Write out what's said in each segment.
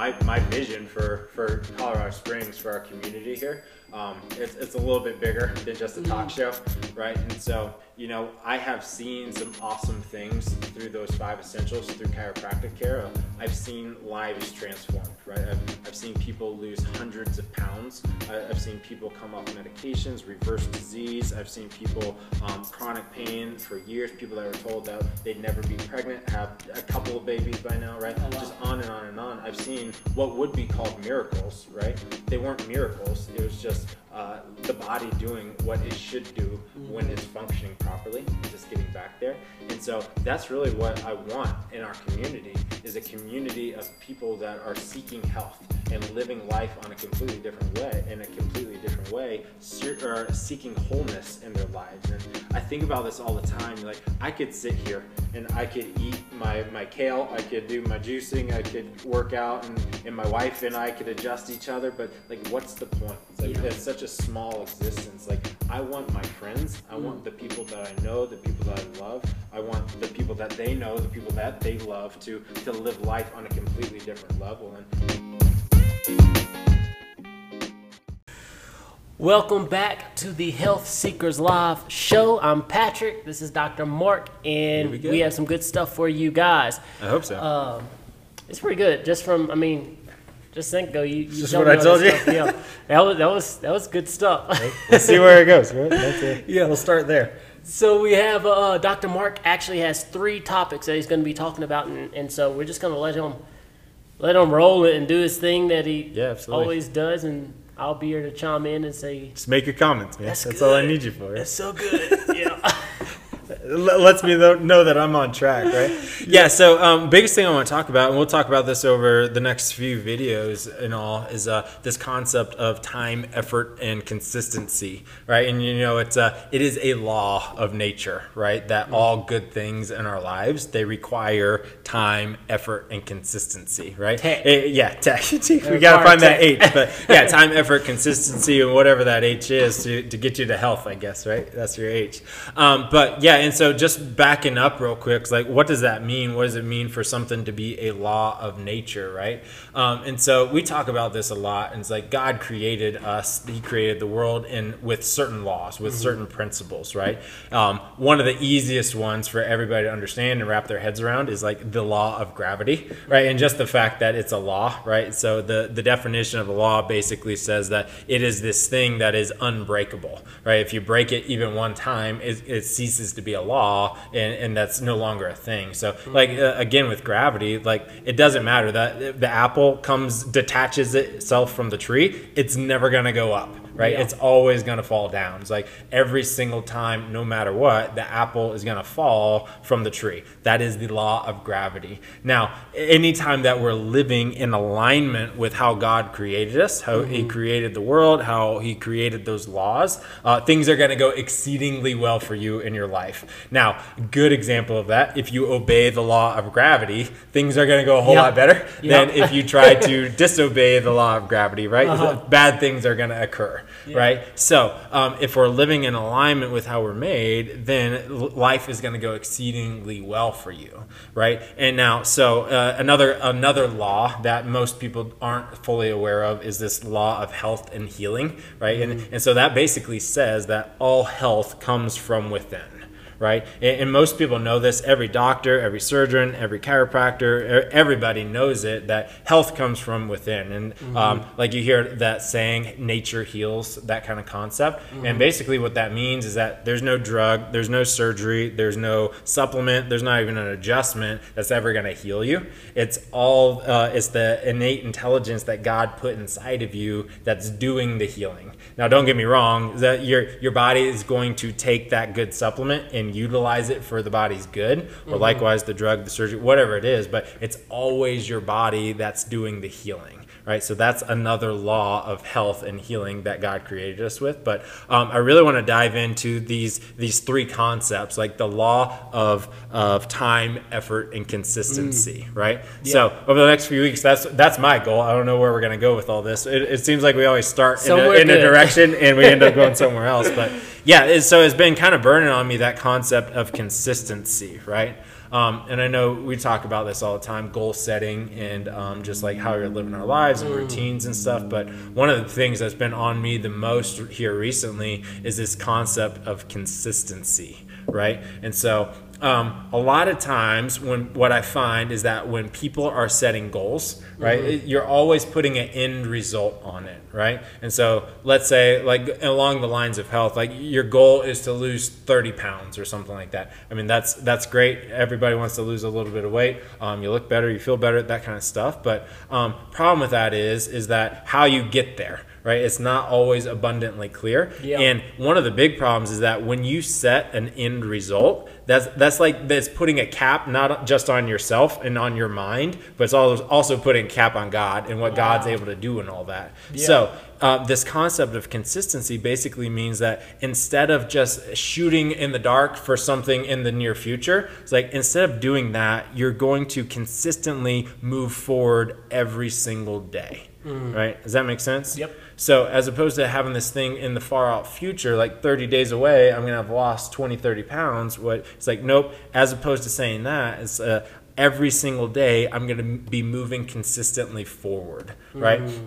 my, my vision for, for Colorado Springs for our community here. Um, it's, it's a little bit bigger than just a talk show, right? And so, you know, I have seen some awesome things through those five essentials through chiropractic care. I've seen lives transformed, right? I've, I've seen people lose hundreds of pounds. I, I've seen people come off medications, reverse disease. I've seen people um, chronic pain for years. People that were told that they'd never be pregnant have a couple of babies by now, right? wow. Just on and on and on. I've seen what would be called miracles, right? They weren't miracles. It was just earth uh, the body doing what it should do when it's functioning properly, just getting back there. And so that's really what I want in our community is a community of people that are seeking health and living life on a completely different way, in a completely different way, or seeking wholeness in their lives. And I think about this all the time. Like I could sit here and I could eat my, my kale, I could do my juicing, I could work out, and, and my wife and I could adjust each other. But like, what's the point? It's like Yeah. it's such a small existence. Like I want my friends, I want the people that I know, the people that I love. I want the people that they know, the people that they love to to live life on a completely different level. And Welcome back to the Health Seekers Live show. I'm Patrick. This is Dr. Mark, and we we, have some good stuff for you guys. I hope so. Um, it's pretty good. Just from, I mean, just think. You, you Just what I told you. stuff. Yeah, that was that was that was good stuff. Let's see where it goes. Right? That's it. Yeah. we'll start there. So we have uh, Dr. Mark actually has three topics that he's going to be talking about, and, and so we're just going to let him let him roll it and do his thing that he Yeah, always does, and I'll be here to chime in and say Just make your comments, man. That's That's, all I need you for. that's so good. lets me know that I'm on track, right? yeah. So, um, biggest thing I want to talk about, and we'll talk about this over the next few videos and all, is uh, this concept of time, effort, and consistency, right? And you know, it's uh, it is a law of nature, right? That all good things in our lives they require time, effort, and consistency, right? Tech. Eh, yeah, tech. we gotta find that tech. H, but yeah, time, effort, consistency, and whatever that H is to, to get you to health, I guess, right? That's your H. Um, but yeah, and so just backing up real quick, like, what does that mean? What does it mean for something to be a law of nature, right? Um, and so we talk about this a lot, and it's like God created us, He created the world in with certain laws, with certain principles, right? Um, one of the easiest ones for everybody to understand and wrap their heads around is like the law of gravity, right? And just the fact that it's a law, right? So the the definition of a law basically says that it is this thing that is unbreakable, right? If you break it even one time, it, it ceases to be a law, and, and that's no longer a thing. So, like uh, again with gravity, like it doesn't matter that the apple comes detaches itself from the tree, it's never gonna go up. Right, Yeah. it's always going to fall down. It's like every single time, no matter what, the apple is going to fall from the tree. That is the law of gravity. Now, anytime that we're living in alignment with how God created us, how He created the world, how He created those laws, uh, things are going to go exceedingly well for you in your life. Now, good example of that, if you obey the law of gravity, things are going to go a whole Yeah. lot better Yeah. than if you try to disobey the law of gravity, right? Uh-huh. Bad things are going to occur, right? So, um, if we're living in alignment with how we're made, then life is going to go exceedingly well for you, right? And now, so uh, another another law that most people aren't fully aware of is this law of health and healing, right? And and so that basically says that all health comes from within right? And, and most people know this. Every doctor, every surgeon, every chiropractor, everybody knows it that health comes from within. And um, like you hear that saying, nature heals, that kind of concept. And basically, what that means is that there's no drug, there's no surgery, there's no supplement, there's not even an adjustment that's ever going to heal you. It's all, uh, it's the innate intelligence that God put inside of you that's doing the healing. Now, don't get me wrong, that your your body is going to take that good supplement and utilize it for the body's good, or likewise the drug, the surgery, whatever it is. But it's always your body that's doing the healing, right? So that's another law of health and healing that God created us with. But um, I really want to dive into these these three concepts, like the law of of time, effort, and consistency, right? So over the next few weeks, that's that's my goal. I don't know where we're going to go with all this. It, it seems like we always start in a, in a direction and we end up going somewhere else. But yeah, it, so it's been kind of burning on me that concept of consistency, right? Um, and I know we talk about this all the time, goal setting and um, just like how you're living our lives and routines and stuff. But one of the things that's been on me the most here recently is this concept of consistency, right? And so um, a lot of times when what I find is that when people are setting goals, right, it- you're always putting an end result on it, right? And so let's say like along the lines of health, like your goal is to lose 30 pounds or something like that. I mean, that's, that's great. Everybody wants to lose a little bit of weight. Um, you look better, you feel better, that kind of stuff. But um, problem with that is, is that how you get there, right? It's not always abundantly clear. Yeah. And one of the big problems is that when you set an end result, that's that's like that's putting a cap not just on yourself and on your mind, but it's also also putting cap on God and what God's able to do and all that. Yeah. So uh, this concept of consistency basically means that instead of just shooting in the dark for something in the near future, it's like instead of doing that, you're going to consistently move forward every single day. Right? Does that make sense? Yep. So as opposed to having this thing in the far out future, like 30 days away, I'm going to have lost 20, 30 pounds. What it's like, nope. As opposed to saying that, it's uh, every single day I'm going to be moving consistently forward, right? Mm-hmm.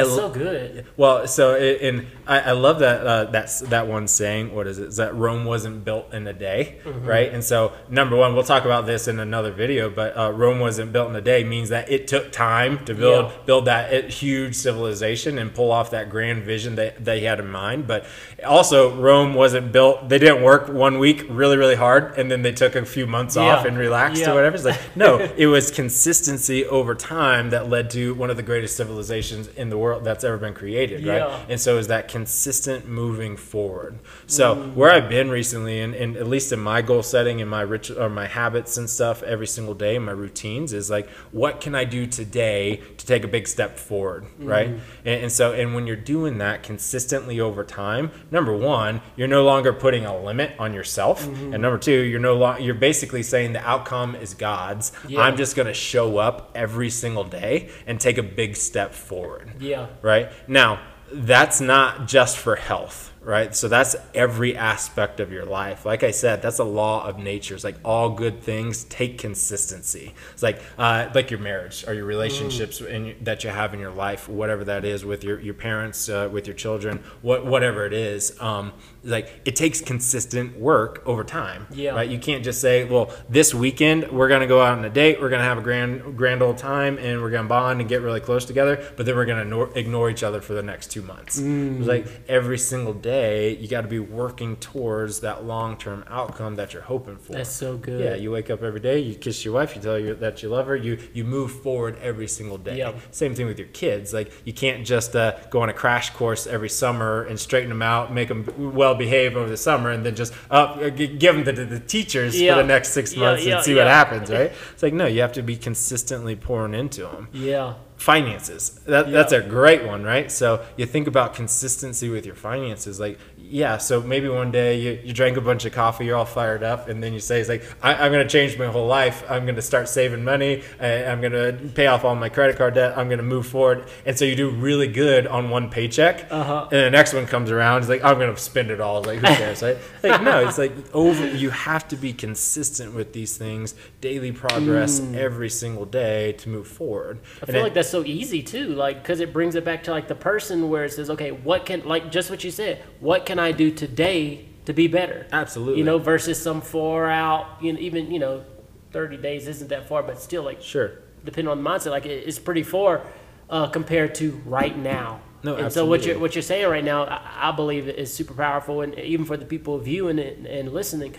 I so good. well, so it, and I, I love that uh, that's that one saying. What is it? Is that Rome wasn't built in a day, Mm-hmm. right? And so number one, we'll talk about this in another video. But uh, Rome wasn't built in a day means that it took time to build Yeah. build that uh, huge civilization and pull off that grand vision that they had in mind. But also, Rome wasn't built. They didn't work one week really really hard, and then they took a few months off and relaxed Yeah. or whatever. It's like no, it was consistency over time that led to one of the greatest civilizations in the world that's ever been created, Yeah. right? And so is that consistent moving forward. So mm. where I've been recently, and, and at least in my goal setting and my rich or my habits and stuff every single day, my routines is like, what can I do today to take a big step forward, mm-hmm. right? And, and so, and when you're doing that consistently over time, number one, you're no longer putting a limit on yourself, mm-hmm. and number two, you're no longer you're basically saying the outcome is God's. Yeah. I'm just going to show up every single day and take a big step forward Yeah. Right? Now, that's not just for health, right? So that's every aspect of your life. Like I said, that's a law of nature. It's like all good things take consistency. It's like uh, like your marriage or your relationships in, that you have in your life, whatever that is with your your parents, uh, with your children, what whatever it is. Um, like it takes consistent work over time, Yeah. right? You can't just say, well, this weekend we're gonna go out on a date, we're gonna have a grand grand old time, and we're gonna bond and get really close together, but then we're gonna ignore, ignore each other for the next two months. Mm. It's like every single day, you got to be working towards that long term outcome that you're hoping for. That's so good. Yeah, you wake up every day, you kiss your wife, you tell her that you love her, you you move forward every single day. Yep. Same thing with your kids. Like you can't just uh, go on a crash course every summer and straighten them out, make them well behave over the summer, and then just uh, give them to the, the teachers Yeah. for the next six months yeah, and see what happens. Right? It's like no, you have to be consistently pouring into them Yeah. Finances that, Yeah. that's a great one right so you think about consistency with your finances like yeah so maybe one day you, you drank a bunch of coffee you're all fired up and then you say it's like I, i'm going to change my whole life. I'm going to start saving money. I, i'm going to pay off all my credit card debt. I'm going to move forward. And so you do really good on one paycheck Uh-huh. and the next one comes around it's like i'm going to spend it all. It's like who cares right? Like no it's like over you have to be consistent with these things daily progress every single day to move forward. Mm. I feel like that's so easy too, like because it brings it back to like the person where it says, okay, what can like just what you said, what can I do today to be better? Absolutely. You know, versus some far out, you know, even you know, thirty days isn't that far, but still, like Sure. depending on the mindset, like it, it's pretty far uh, compared to right now. No, and so what you're what you're saying right now, I, I believe is super powerful, and even for the people viewing it and listening,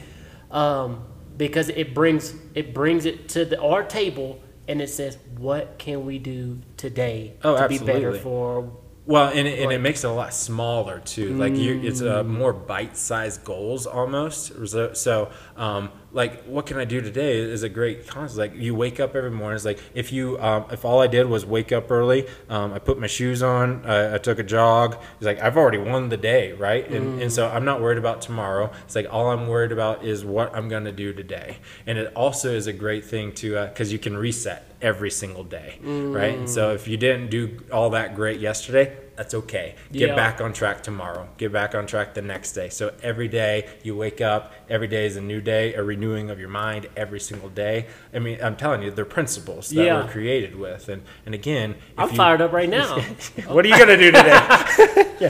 um, because it brings it brings it to the, our table, and it says, what can we do today Oh, to be better for? Well, and it, and it makes it a lot smaller too. Like you, it's uh, more bite-sized goals almost. So, um, like, what can I do today is a great concept. Like, you wake up every morning. It's like if you, um, if all I did was wake up early, um, I put my shoes on, I, I took a jog. It's like I've already won the day, right? And and so I'm not worried about tomorrow. It's like all I'm worried about is what I'm gonna do today. And it also is a great thing to because you can reset every single day, right? And so if you didn't do all that great yesterday, That's okay. Get Yeah. back on track tomorrow. Get back on track the next day. So every day you wake up, every day is a new day, a renewing of your mind every single day. I mean, I'm telling you, they're principles that Yeah. we're created with. And and again, if I'm you- fired up right now. What are you gonna do today?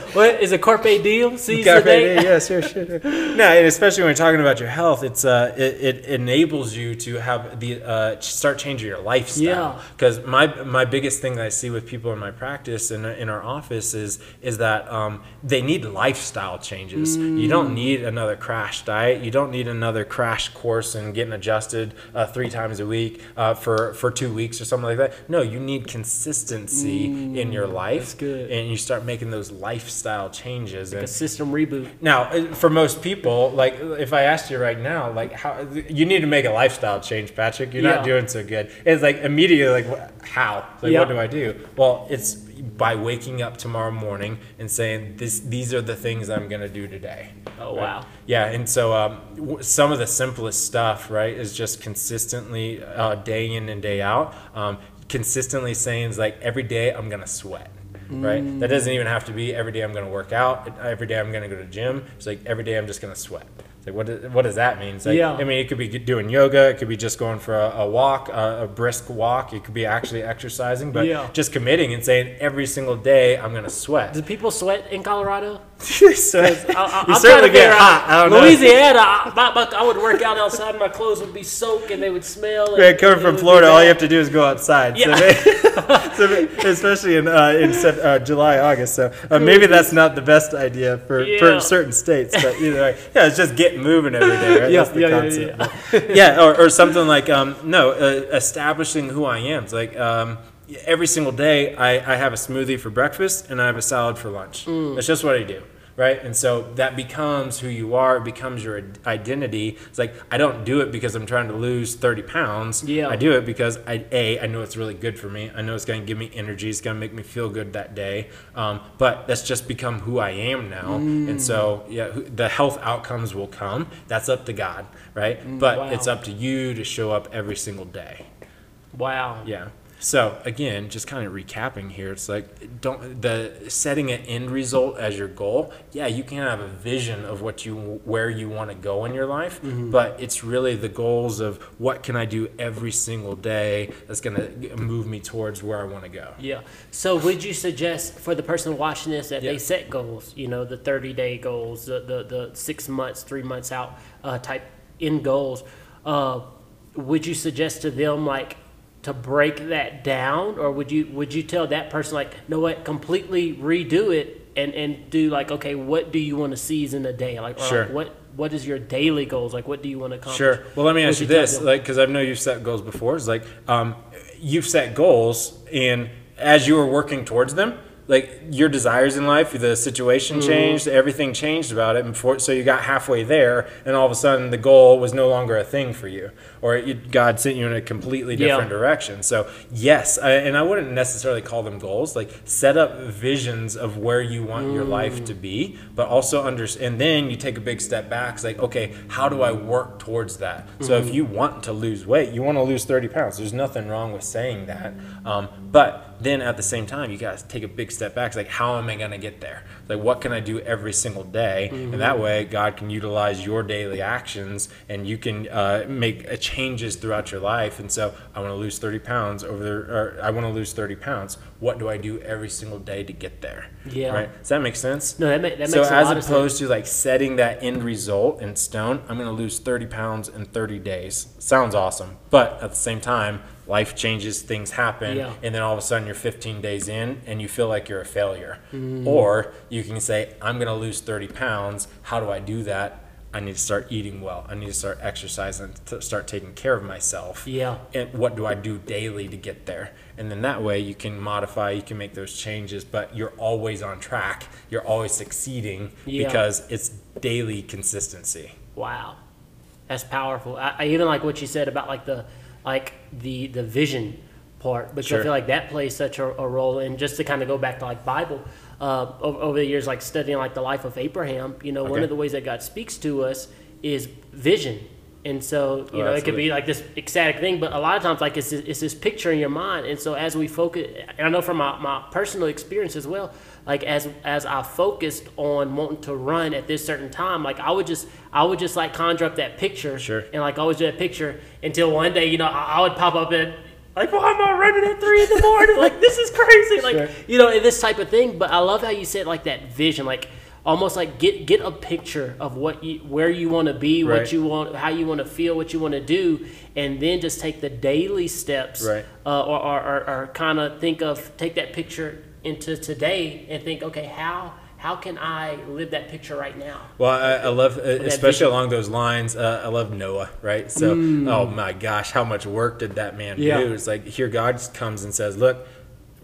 what is a carpe diem? Seize the Carpe day? diem, yeah, sure, sure. No, and especially when you're talking about your health, it's uh, it, it enables you to have the uh, start changing your lifestyle. Yeah. Because my my biggest thing that I see with people in my practice and in our office is is that um, they need lifestyle changes. You don't need another crash diet. You don't need another crash course and getting adjusted uh, three times a week uh, for for two weeks or something like that. No, you need consistency in your life, that's good. and you start making those lifestyle changes. A and system reboot. now, uh, for most people, like if I asked you right now, like how you need to make a lifestyle change, Patrick, you're Yeah. not doing so good. It's like immediately, like how? Like Yeah. what do I do? Well, it's by waking up tomorrow morning and saying this. These are the things I'm gonna do today. Oh, Right? wow. Yeah, and so um, w- some of the simplest stuff, right, is just consistently uh, day in and day out. Um, consistently saying is like every day I'm gonna sweat. Right. Mm. That doesn't even have to be every day I'm gonna work out. Every day I'm gonna go to the gym. It's like every day I'm just gonna sweat. Like what? Does, what does that mean? It's like, Yeah. I mean, it could be doing yoga. It could be just going for a, a walk, a, a brisk walk. It could be actually exercising, but Yeah. just committing and saying every single day I'm gonna sweat. Do people sweat in Colorado? so, I, I, you I'm trying certainly to get hot. I don't know. Louisiana, I, my, my, I would work out outside. My clothes would be soaked and they would smell. and Right, coming from Florida, all you have to do is go outside. Yeah. So, may- so especially in uh, in uh, July, August. So uh, maybe that's not the best idea for, Yeah. for certain states. But either way, yeah, it's just get moving every day. Right? Yeah, that's the yeah, yeah, concept. Yeah, or, or something like um, no, uh, establishing who I am. It's like. Um, Every single day, I, I have a smoothie for breakfast and I have a salad for lunch. Mm. That's just what I do right? And so that becomes who you are, it becomes your identity. It's like I don't do it because I'm trying to lose 30 pounds. Yeah. I do it because I a I know it's really good for me. I know it's going to give me energy. It's going to make me feel good that day. Um, but that's just become who I am now. And so yeah, the health outcomes will come. That's up to God, right? But wow. it's up to you to show up every single day. Wow. Yeah. So again, just kind of recapping here, it's like don't the setting an end result as your goal. Yeah, you can have a vision of what you where you want to go in your life, but it's really the goals of what can I do every single day that's going to move me towards where I want to go. Yeah. So would you suggest for the person watching this that Yeah. they set goals, you know, the 30 day goals, the, the, the six months, three months out uh, type end goals, uh, would you suggest to them like to break that down or would you would you tell that person like no what completely redo it and and do like okay what do you want to seize in a day like, Sure. like what what is your daily goals like what do you want to accomplish Sure. Well, let me ask you tell this, like, because I know you've set goals before. It's like um, you've set goals, and as you were working towards them, like your desires in life, the situation Mm-hmm. changed, everything changed about it, and before, so you got halfway there, and all of a sudden the goal was no longer a thing for you, or you, God sent you in a completely Yeah. different direction. So yes, I, and I wouldn't necessarily call them goals. Like set up visions of where you want your life to be, but also under and then you take a big step back. It's like okay, how do I work towards that? So if you want to lose weight, you want to lose thirty pounds. There's nothing wrong with saying that, um, but then at the same time, you guys take a big step back. It's like how am I going to get there? Like what can I do every single day? And that way, God can utilize your daily actions, and you can uh, make uh, changes throughout your life. And so I want to lose 30 pounds over there, or I want to lose 30 pounds. What do I do every single day to get there? Yeah. Right? Does that make sense? no that, ma- that makes so as opposed to like setting that end result in stone, I'm going to lose 30 pounds in 30 days. Sounds awesome, but at the same time, life changes, things happen, Yeah. and then all of a sudden you're 15 days in and you feel like you're a failure. Mm-hmm. Or you can say, I'm going to lose 30 pounds. How do I do that? I need to start eating well. I need to start exercising, to start taking care of myself. Yeah. And what do I do daily to get there? And then that way you can modify, you can make those changes, but you're always on track. You're always succeeding Yeah. because it's daily consistency. Wow, that's powerful. I, I even like what you said about like the like the the vision part because Sure. I feel like that plays such a, a role. And just to kind of go back to like Bible uh, over, over the years, like studying like the life of Abraham, you know, one of the ways that God speaks to us is vision. And so you Oh, know it could be like this ecstatic thing, but a lot of times like it's this, it's this picture in your mind, and so as we focus, and I know from my, my personal experience as well, like as as I focused on wanting to run at this certain time, like I would just I would just like conjure up that picture, Sure. and like always do that picture until one day you know I, I would pop up and. Like, why am I running at three in the morning? Like, this is crazy. Like, Sure. you know, this type of thing. But I love how you said like that vision, like almost like get get a picture of what you where you want to be, Right. what you want, how you want to feel, what you want to do, and then just take the daily steps, Right. Uh, or or, or, or kind of think of take that picture into today and think, okay, how how can I live that picture right now? Well, I, I love, especially along those lines. Uh, I love Noah, right? So, oh my gosh, how much work did that man Mm. Yeah. do? It's like here God comes and says, "Look,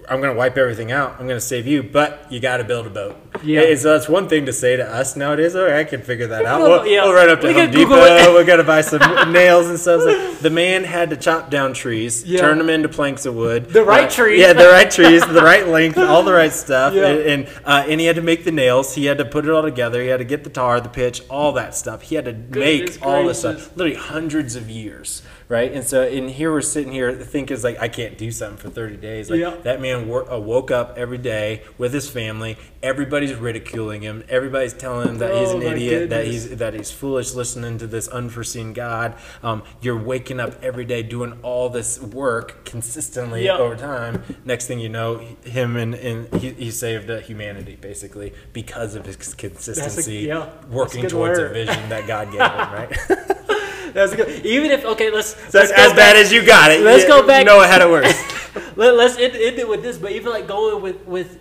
I'm going to wipe everything out. I'm going to save you, but you got to build a boat." Yeah. So that's one thing to say to us nowadays. Oh, I can figure that out. We'll, yeah. we'll run up to We Home Google Depot. it. We got to buy some nails and stuff. Like, the man had to chop down trees, Yeah. turn them into planks of wood. The right Uh, trees. Yeah, the right trees, the right length, all the right stuff. Yeah. And, and uh, and he had to make the nails. He had to put it all together. He had to get the tar, the pitch, all that stuff. He had to Goodness make all this stuff. Literally hundreds of years, right? And so, and here we're sitting here thinking, like, I can't do something for thirty days. Like Yeah. that man wor- uh, woke up every day with his family. Everybody's ridiculing him. Everybody's telling him that he's Oh, an my idiot. That he's that he's foolish listening to this unforeseen God. Um, you're waking up every day doing all this work consistently Yeah. over time. Next thing you know, him and, and he, he saved uh, humanity basically because of his consistency, yeah, a working towards word. a vision that God gave him. Right? That's good. Even if okay, let's So let's as bad back- as you got it, Let's you go back- Know how it works. Let, let's end, end it with this, but even like going with with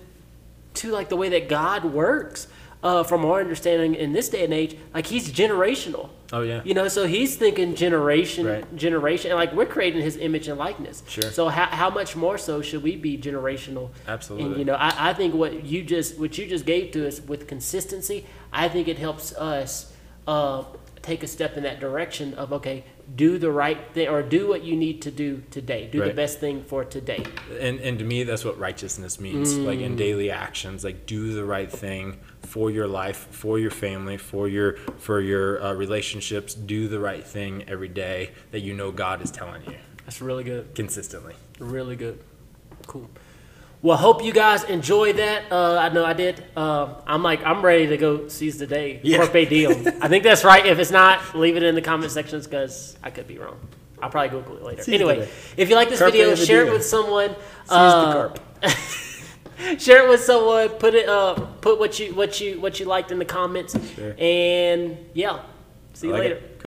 to like the way that God works, uh, from our understanding in this day and age, like He's generational. Oh, yeah. You know, so He's thinking generation, Right. generation, and like we're creating His image and likeness. Sure. So how, how much more so should we be generational? Absolutely. And you know, I, I think what you just what you just gave to us with consistency, I think it helps us uh, take a step in that direction of okay, do the right thing or do what you need to do today. Do the best thing for today. and and to me that's what righteousness means like Mm. in daily actions like do the right thing for your life for your family for your for your uh, relationships do the right thing every day that you know god is telling you That's really good. consistently Really good. Cool. Well, hope you guys enjoy that. Uh, I know I did. Um, I'm like, I'm ready to go seize the day. Yeah. Carpe diem. I think that's right. If it's not, leave it in the comment sections because I could be wrong. I'll probably Google it later. Seize anyway, if you like this Carpe video, the share it with someone. Seize the Uh, carp. share it with someone. Put it. Uh, put what you what you what you liked in the comments. Sure. And yeah, see you like later. it.